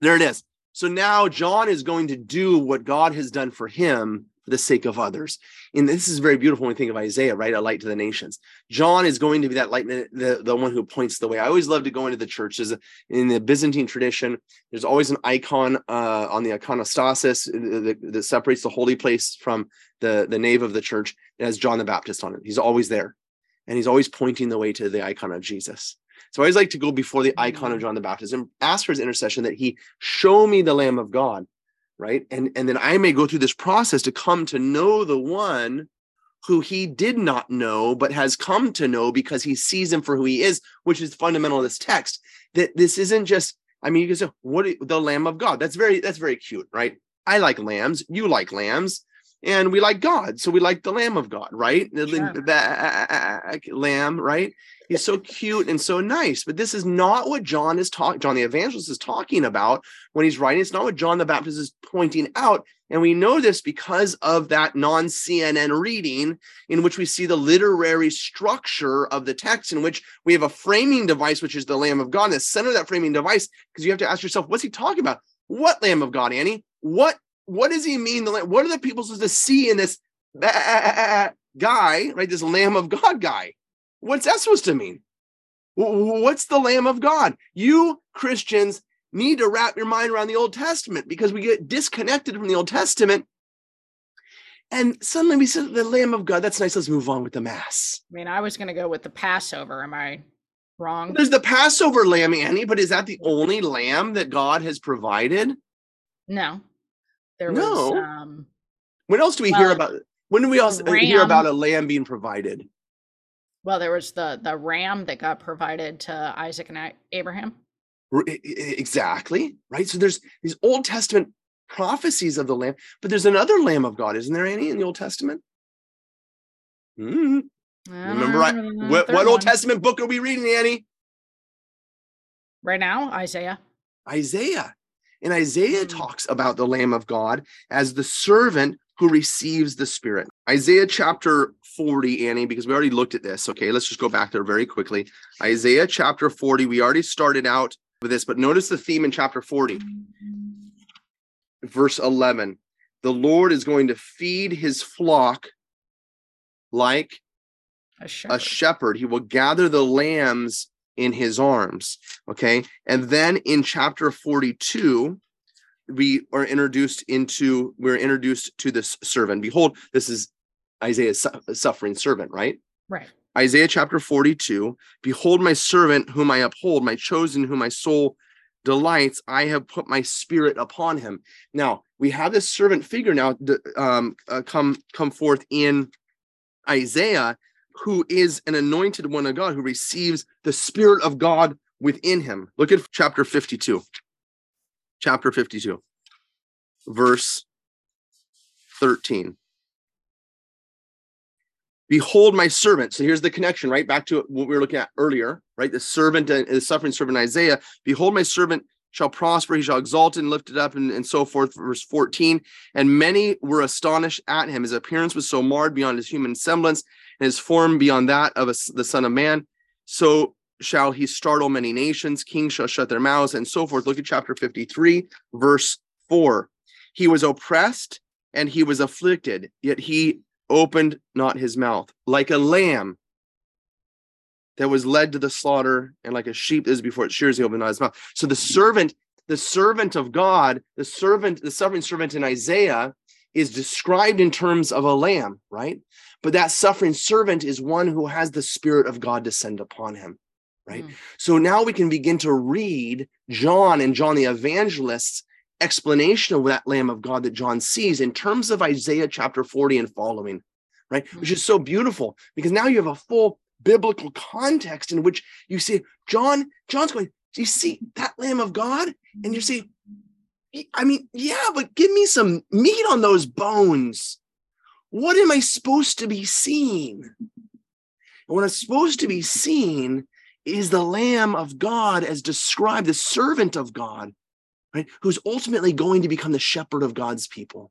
There it is. So now John is going to do what God has done for him for the sake of others. And this is very beautiful when we think of Isaiah, right? A light to the nations. John is going to be that light, the, the one who points the way. I always love to go into the churches in the Byzantine tradition. There's always an icon uh, on the iconostasis uh, that, that separates the holy place from the, the nave of the church. It has John the Baptist on it. He's always there. And he's always pointing the way to the icon of Jesus. So I always like to go before the icon of mm. John the Baptist and ask for his intercession that he show me the Lamb of God, right? And and then I may go through this process to come to know the one who he did not know, but has come to know because he sees him for who he is, which is fundamental to this text. That this isn't just, I mean, you can say, what the Lamb of God? That's very, that's very cute, right? I like lambs, you like lambs, and we like God, so we like the Lamb of God, right? The, Sure. the uh, uh, uh, lamb, right? He's so cute and so nice, but this is not what John is talking. John the Evangelist is talking about when he's writing. It's not what John the Baptist is pointing out, and we know this because of that non-CNN reading, in which we see the literary structure of the text, in which we have a framing device, which is the Lamb of God. In the center of that framing device, because you have to ask yourself, what's he talking about? What Lamb of God, Annie? What what does he mean? The Lamb? What are the people supposed to see in this guy, right? This Lamb of God guy. What's that supposed to mean? Wh- wh- What's the Lamb of God? You Christians need to wrap your mind around the Old Testament because we get disconnected from the Old Testament. And suddenly we said the Lamb of God. That's nice. Let's move on with the Mass. I mean, I was going to go with the Passover. Am I wrong? There's the Passover lamb, Annie, but is that the only lamb that God has provided? No. There No. was um When else do we hear about? When do we else the hear about a lamb being provided? well there was the the ram that got provided to Isaac and Abraham. Exactly, right? So there's these Old Testament prophecies of the lamb, but there's another lamb of God, isn't there, Annie, in the Old Testament? Hmm. Remember, I, Uh, what, what Old one. Testament book are we reading, Annie? Right now, Isaiah. Isaiah. And Isaiah Mm. talks about the Lamb of God as the servant who receives the Spirit. Isaiah chapter 40, Annie, because we already looked at this. Okay, let's just go back there very quickly. Isaiah chapter 40, we already started out with this, but notice the theme in chapter 40, verse 11. The Lord is going to feed his flock like A a shepherd. shepherd. He will gather the lambs in his arms. Okay. And then in chapter 42, we are introduced into, we're introduced to this servant. Behold, this is Isaiah's suffering servant, right? right. Isaiah chapter 42 Behold, my servant whom I uphold, my chosen whom my soul delights, I have put my spirit upon him. Now we have this servant figure now um, uh, come come forth in Isaiah, who is an anointed one of God who receives the spirit of God within him. Look at chapter 52. Chapter 52, verse 13. Behold my servant. So here's the connection, right? Back to what we were looking at earlier, right? The servant and the suffering servant Isaiah. Behold, my servant shall prosper, he shall exalt and lift it up, and, and so forth. Verse 14. And many were astonished at him. His appearance was so marred beyond his human semblance, and his form beyond that of a, the Son of Man. So shall he startle many nations, kings shall shut their mouths, and so forth. Look at chapter 53, verse 4. He was oppressed and he was afflicted, yet he opened not his mouth, like a lamb that was led to the slaughter, and like a sheep is before it shears, he opened not his mouth. So the servant, the servant of God, the servant, the suffering servant in Isaiah is described in terms of a lamb, right? But that suffering servant is one who has the spirit of God descend upon him, right? Mm. So now we can begin to read John and John the evangelist's explanation of that Lamb of God that John sees in terms of Isaiah chapter 40 and following, right? Which is so beautiful because now you have a full biblical context in which you see John, John's going, Do you see that Lamb of God? And you see, I mean, yeah, but give me some meat on those bones. What am I supposed to be seeing? And what I'm supposed to be seeing is the Lamb of God as described, the servant of God, right? Who's ultimately going to become the shepherd of God's people.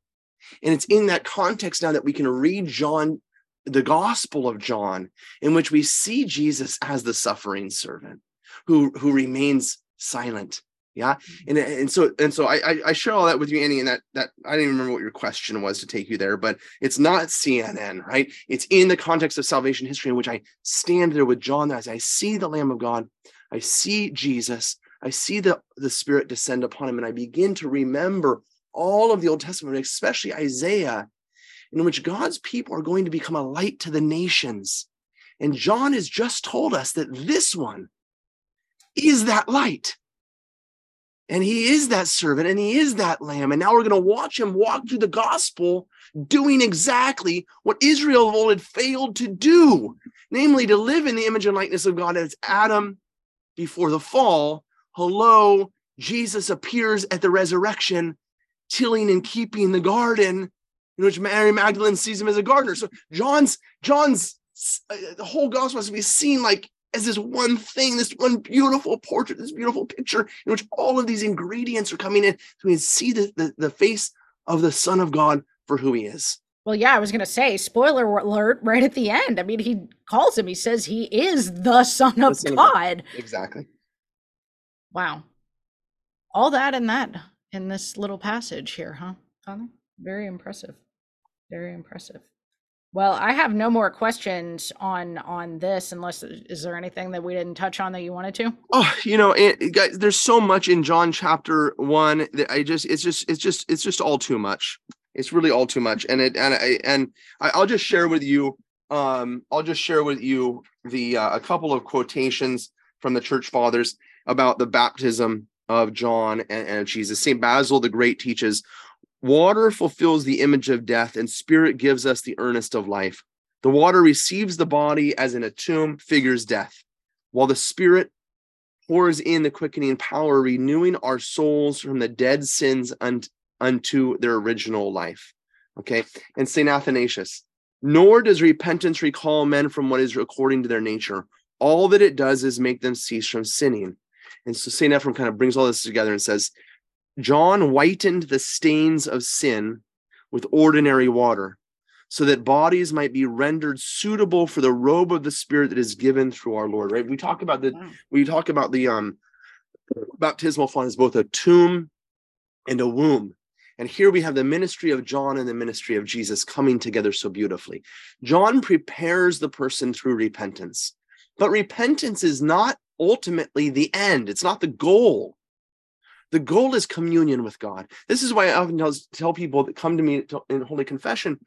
And it's in that context now that we can read John, the Gospel of John, in which we see Jesus as the suffering servant who, who remains silent. Yeah. Mm-hmm. And, and so and so I, I share all that with you, Annie, and that that I didn't even remember what your question was to take you there, but it's not CNN, right? It's in the context of salvation history in which I stand there with John as I see the Lamb of God, I see Jesus, I see the, the Spirit descend upon him, and I begin to remember all of the Old Testament, especially Isaiah, in which God's people are going to become a light to the nations. And John has just told us that this one is that light. And he is that servant and he is that lamb. And now we're going to watch him walk through the gospel doing exactly what Israel of old had failed to do, namely to live in the image and likeness of God as Adam before the fall. Hello, Jesus appears at the resurrection, tilling and keeping the garden, in which Mary Magdalene sees him as a gardener. So John's John's uh, the whole gospel has to be seen like as this one thing, this one beautiful portrait, this beautiful picture in which all of these ingredients are coming in so we can see the, the, the face of the Son of God for who he is. Well, yeah, I was going to say, spoiler alert, right at the end. I mean, he calls him, he says he is the Son of Son of God. God. Exactly. Wow. All that and that in this little passage here, huh? Father? Very impressive. Very impressive. Well, I have no more questions on on this unless is there anything that we didn't touch on that you wanted to? Oh, you know, it, guys, there's so much in John chapter one that I just, it's just, it's just, it's just all too much. It's really all too much. And it, and I, and I, I'll just share with you, um, I'll just share with you the, uh, a couple of quotations from the church fathers about the baptism of John and, and Jesus. St. Basil the Great teaches, water fulfills the image of death and spirit gives us the earnest of life. The water receives the body as in a tomb figures death, while the spirit pours in the quickening power, renewing our souls from the dead sins unto their original life. Okay. And St. Athanasius, nor does repentance recall men from what is according to their nature. All that it does is make them cease from sinning. And so St. Ephraim kind of brings all this together and says, John whitened the stains of sin with ordinary water, so that bodies might be rendered suitable for the robe of the Spirit that is given through our Lord. Right? We talk about the Wow. we talk about the um baptismal font as both a tomb and a womb. And here we have the ministry of John and the ministry of Jesus coming together so beautifully. John prepares the person through repentance, but repentance is not ultimately the end, it's not the goal. The goal is communion with God. This is why I often tell, tell people that come to me in Holy Confession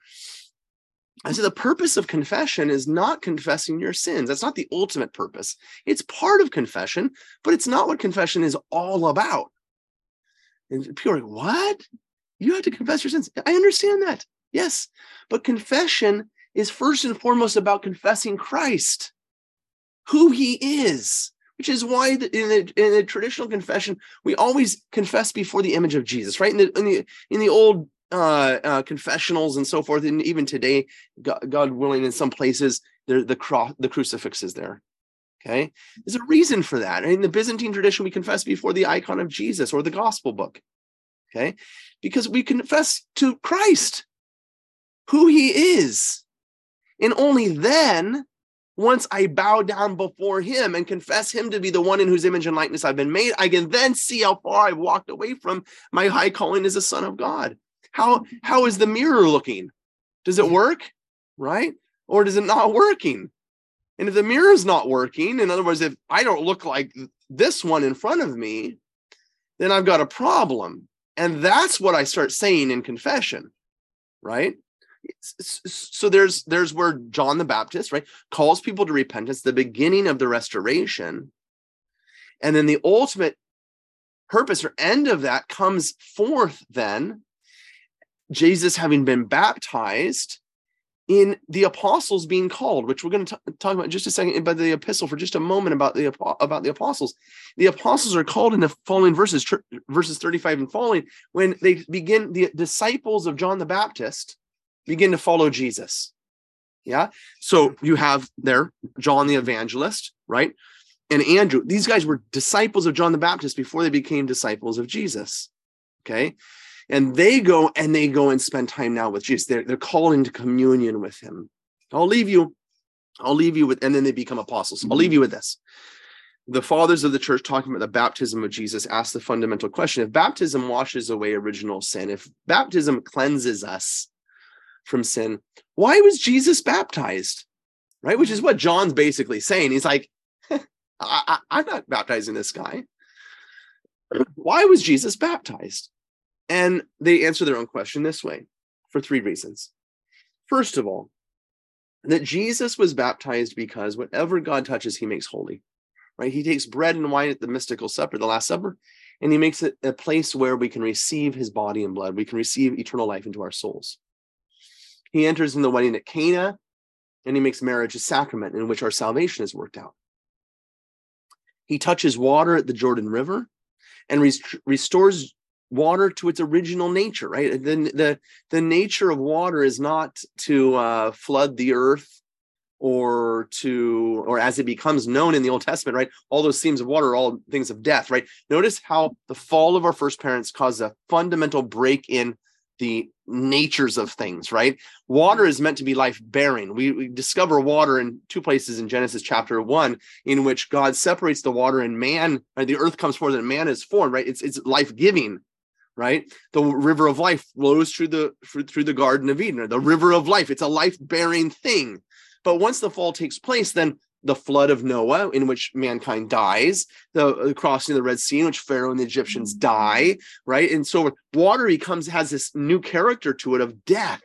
I say the purpose of confession is not confessing your sins. That's not the ultimate purpose. It's part of confession, but it's not what confession is all about. And people are like, what? You have to confess your sins. I understand that. Yes. But confession is first and foremost about confessing Christ, who he is, which is why the, in, the, in the traditional confession, we always confess before the image of Jesus, right? In the, in the, in the old uh, uh, confessionals and so forth, and even today, God, God willing, in some places, there the cross, the crucifix is there. Okay, there's a reason for that. In the Byzantine tradition, we confess before the icon of Jesus or the gospel book. Okay, because we confess to Christ who he is. And only then, once I bow down before him and confess him to be the one in whose image and likeness I've been made, I can then see how far I've walked away from my high calling as a son of God. How, how is the mirror looking? Does it work? Right? Or does it not working? And if the mirror is not working, in other words, if I don't look like this one in front of me, then I've got a problem. And that's what I start saying in confession, right? So there's there's where John the Baptist, right, calls people to repentance, the beginning of the restoration. And then the ultimate purpose or end of that comes forth then Jesus having been baptized in the apostles being called, which we're going to talk about just a second about the epistle for just a moment about the about the apostles. The apostles are called in the following verses, verses 35 and following, when they begin the disciples of John the Baptist begin to follow Jesus. Yeah. So you have there John the evangelist, right? And Andrew. These guys were disciples of John the Baptist before they became disciples of Jesus. Okay and they go and they go and spend time now with Jesus. They're, they're called into communion with him. I'll leave you, I'll leave you with, and then they become apostles. I'll leave you with this. The fathers of the church talking about the baptism of Jesus ask the fundamental question if baptism washes away original sin, if baptism cleanses us from sin, why was Jesus baptized? Right? Which is mm-hmm. what John's basically saying. He's like, I, am not baptizing this guy. Why was Jesus baptized? And they answer their own question this way for three reasons. First of all, that Jesus was baptized because whatever God touches, he makes holy, right? He takes bread and wine at the mystical supper, the Last Supper, and he makes it a place where we can receive his body and blood. We can receive eternal life into our souls. He enters in the wedding at Cana, and he makes marriage a sacrament in which our salvation is worked out. He touches water at the Jordan River and restores water to its original nature right? The the, the nature of water is not to uh, flood the earth or to or as it becomes known in the old testament right? All those themes of water are all things of death right? Notice how the fall of our first parents caused a fundamental break in the natures of things right water mm-hmm. is meant to be life bearing we, we discover water in two places in genesis chapter one in which god separates the water and man right? the earth comes forth and man is formed right it's it's life giving right? The river of life flows through the through the Garden of Eden, or the river of life. It's a life-bearing thing. But once the fall takes place, then the flood of Noah, in which mankind dies, the crossing of the Red Sea, in which Pharaoh and the Egyptians die, right? And so water becomes has this new character to it of death.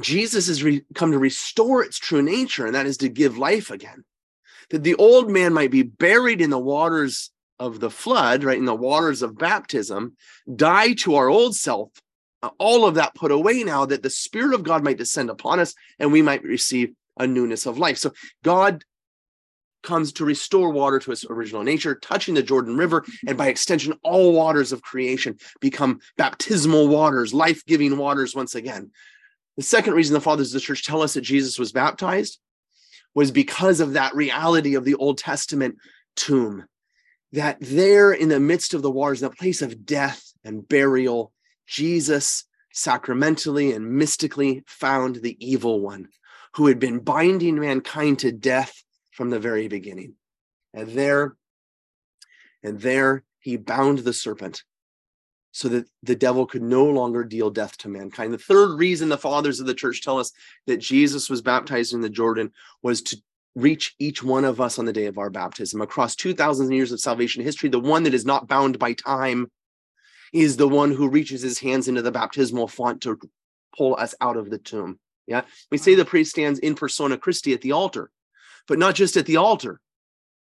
Jesus has re- come to restore its true nature, and that is to give life again. That the old man might be buried in the waters of the flood, right, in the waters of baptism, die to our old self, uh, all of that put away now that the Spirit of God might descend upon us and we might receive a newness of life. So God comes to restore water to its original nature, touching the Jordan River, and by extension, all waters of creation become baptismal waters, life giving waters once again. The second reason the fathers of the church tell us that Jesus was baptized was because of that reality of the Old Testament tomb that there in the midst of the waters, the place of death and burial, Jesus sacramentally and mystically found the evil one who had been binding mankind to death from the very beginning. And there, and there he bound the serpent so that the devil could no longer deal death to mankind. The third reason the fathers of the church tell us that Jesus was baptized in the Jordan was to reach each one of us on the day of our baptism. Across 2,000 years of salvation history, the one that is not bound by time is the one who reaches his hands into the baptismal font to pull us out of the tomb. Yeah. We say the priest stands in persona Christi at the altar, but not just at the altar,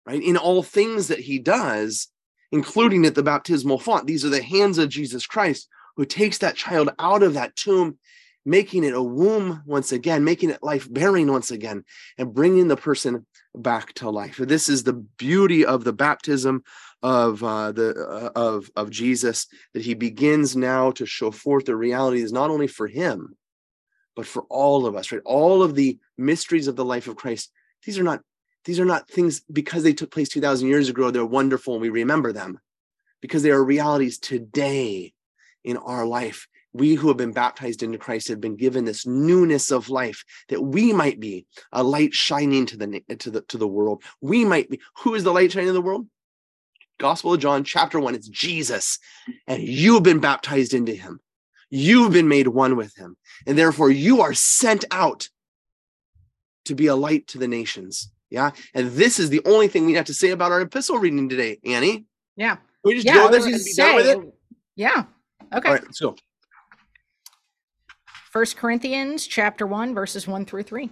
right? In all things that he does, including at the baptismal font. These are the hands of Jesus Christ who takes that child out of that tomb, making it a womb once again, making it life bearing once again, and bringing the person back to life. This is the beauty of the baptism of uh, the uh, of of Jesus that he begins now to show forth the reality is not only for him, but for all of us. Right, all of the mysteries of the life of Christ. These are not these are not things because they took place 2000 years ago they're wonderful and we remember them because they are realities today in our life we who have been baptized into christ have been given this newness of life that we might be a light shining to the to the to the world we might be who is the light shining in the world gospel of john chapter 1 it's jesus and you have been baptized into him you've been made one with him and therefore you are sent out to be a light to the nations yeah. And this is the only thing we have to say about our epistle reading today, Annie. Yeah. Can we just yeah, go there and gonna be say, done with it? Yeah. Okay. All right, let's go. First Corinthians chapter 1 verses 1 through 3.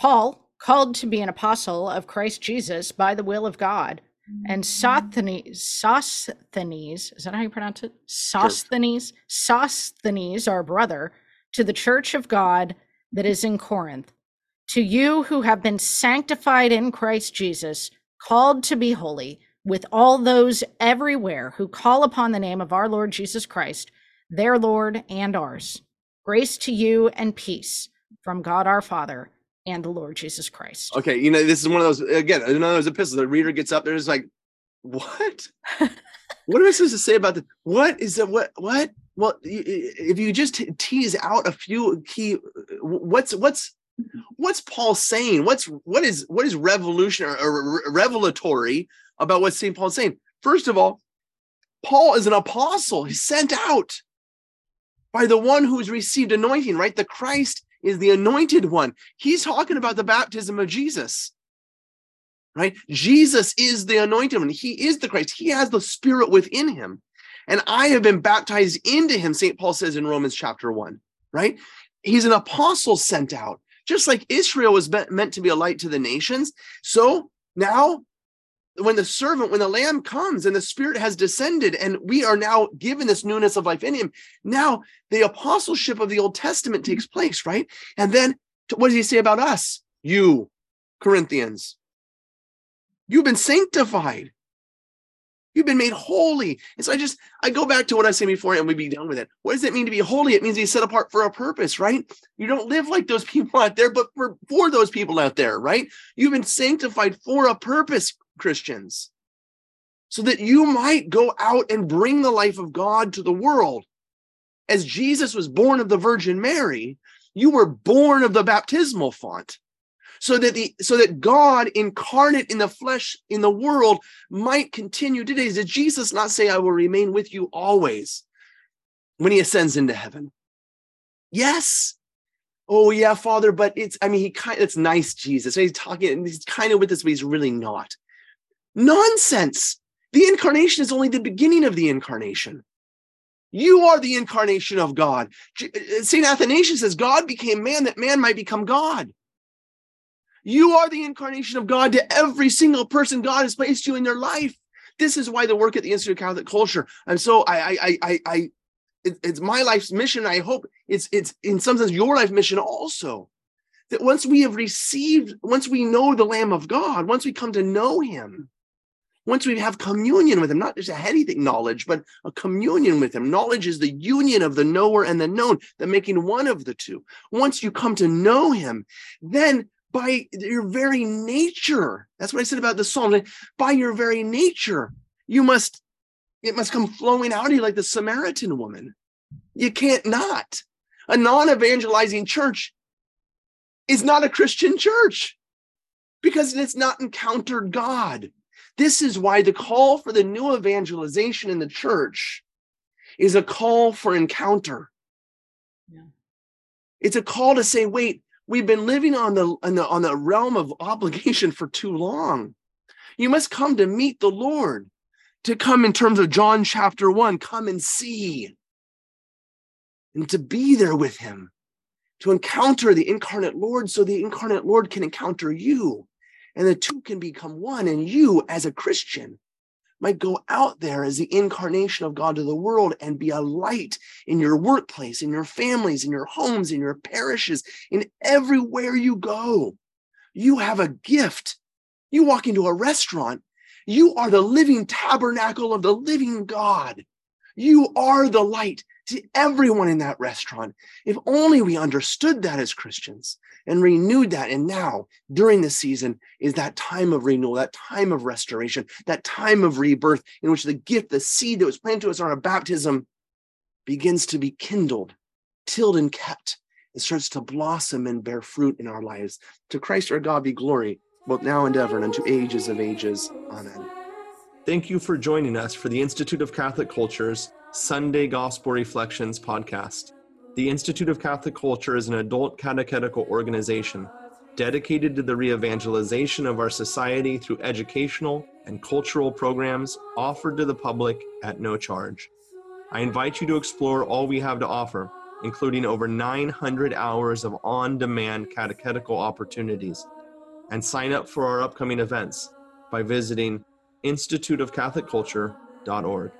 Paul, called to be an apostle of Christ Jesus by the will of God, and Sosthenes, Sosthenes, is that how you pronounce it? Sosthenes, Sosthenes, our brother, to the church of God that is in Corinth. To you who have been sanctified in Christ Jesus, called to be holy, with all those everywhere who call upon the name of our Lord Jesus Christ, their Lord and ours. Grace to you and peace from God our Father and the Lord Jesus Christ. Okay, you know, this is one of those again, another of those epistles. The reader gets up there, is like, what? what am I supposed to say about this? What is it? What what? Well, if you just tease out a few key, what's what's what's Paul saying? What's what is what is revolutionary or revelatory about what St. Paul's saying? First of all, Paul is an apostle. He's sent out by the one who's received anointing, right? The Christ is the anointed one. He's talking about the baptism of Jesus. Right? Jesus is the anointed one. He is the Christ. He has the spirit within him. And I have been baptized into him, St. Paul says in Romans chapter 1, right? He's an apostle sent out. Just like Israel was meant to be a light to the nations. So now, when the servant, when the lamb comes and the spirit has descended, and we are now given this newness of life in him, now the apostleship of the Old Testament takes place, right? And then what does he say about us? You, Corinthians, you've been sanctified. You've been made holy. And so I just, I go back to what I said before and we be done with it. What does it mean to be holy? It means to be set apart for a purpose, right? You don't live like those people out there, but for, for those people out there, right? You've been sanctified for a purpose, Christians, so that you might go out and bring the life of God to the world. As Jesus was born of the Virgin Mary, you were born of the baptismal font so that the so that God incarnate in the flesh in the world might continue today. Did Jesus not say, I will remain with you always when he ascends into heaven? Yes. Oh, yeah, Father, but it's, I mean, he kind of, it's nice, Jesus. He's talking, he's kind of with us, but he's really not. Nonsense. The incarnation is only the beginning of the incarnation. You are the incarnation of God. Uh, uh, St. Athanasius says God became man that man might become God. You are the incarnation of God to every single person God has placed you in their life. This is why the work at the Institute of Catholic Culture. And so I, I, I, I, it, it's my life's mission. I hope it's, it's in some sense your life mission also. That once we have received, once we know the Lamb of God, once we come to know Him, once we have communion with him, not just a heady thing, knowledge, but a communion with him. Knowledge is the union of the knower and the known, the making one of the two. Once you come to know him, then by your very nature. That's what I said about the psalm. By your very nature, you must, it must come flowing out of you like the Samaritan woman. You can't not. A non evangelizing church is not a Christian church because it's not encountered God. This is why the call for the new evangelization in the church is a call for encounter. Yeah. It's a call to say, wait, We've been living on the, on the on the realm of obligation for too long. You must come to meet the Lord, to come in terms of John chapter one, come and see. and to be there with him, to encounter the incarnate Lord so the incarnate Lord can encounter you and the two can become one. And you, as a Christian, might go out there as the incarnation of God to the world and be a light in your workplace, in your families, in your homes, in your parishes, in everywhere you go. You have a gift. You walk into a restaurant, you are the living tabernacle of the living God. You are the light to everyone in that restaurant. If only we understood that as Christians and renewed that. And now, during this season, is that time of renewal, that time of restoration, that time of rebirth in which the gift, the seed that was planted to us on our baptism begins to be kindled, tilled, and kept. It starts to blossom and bear fruit in our lives. To Christ our God be glory, both now and ever, and unto ages of ages. Amen. Thank you for joining us for the Institute of Catholic Culture's Sunday Gospel Reflections podcast. The Institute of Catholic Culture is an adult catechetical organization dedicated to the re evangelization of our society through educational and cultural programs offered to the public at no charge. I invite you to explore all we have to offer, including over 900 hours of on demand catechetical opportunities, and sign up for our upcoming events by visiting instituteofcatholicculture.org.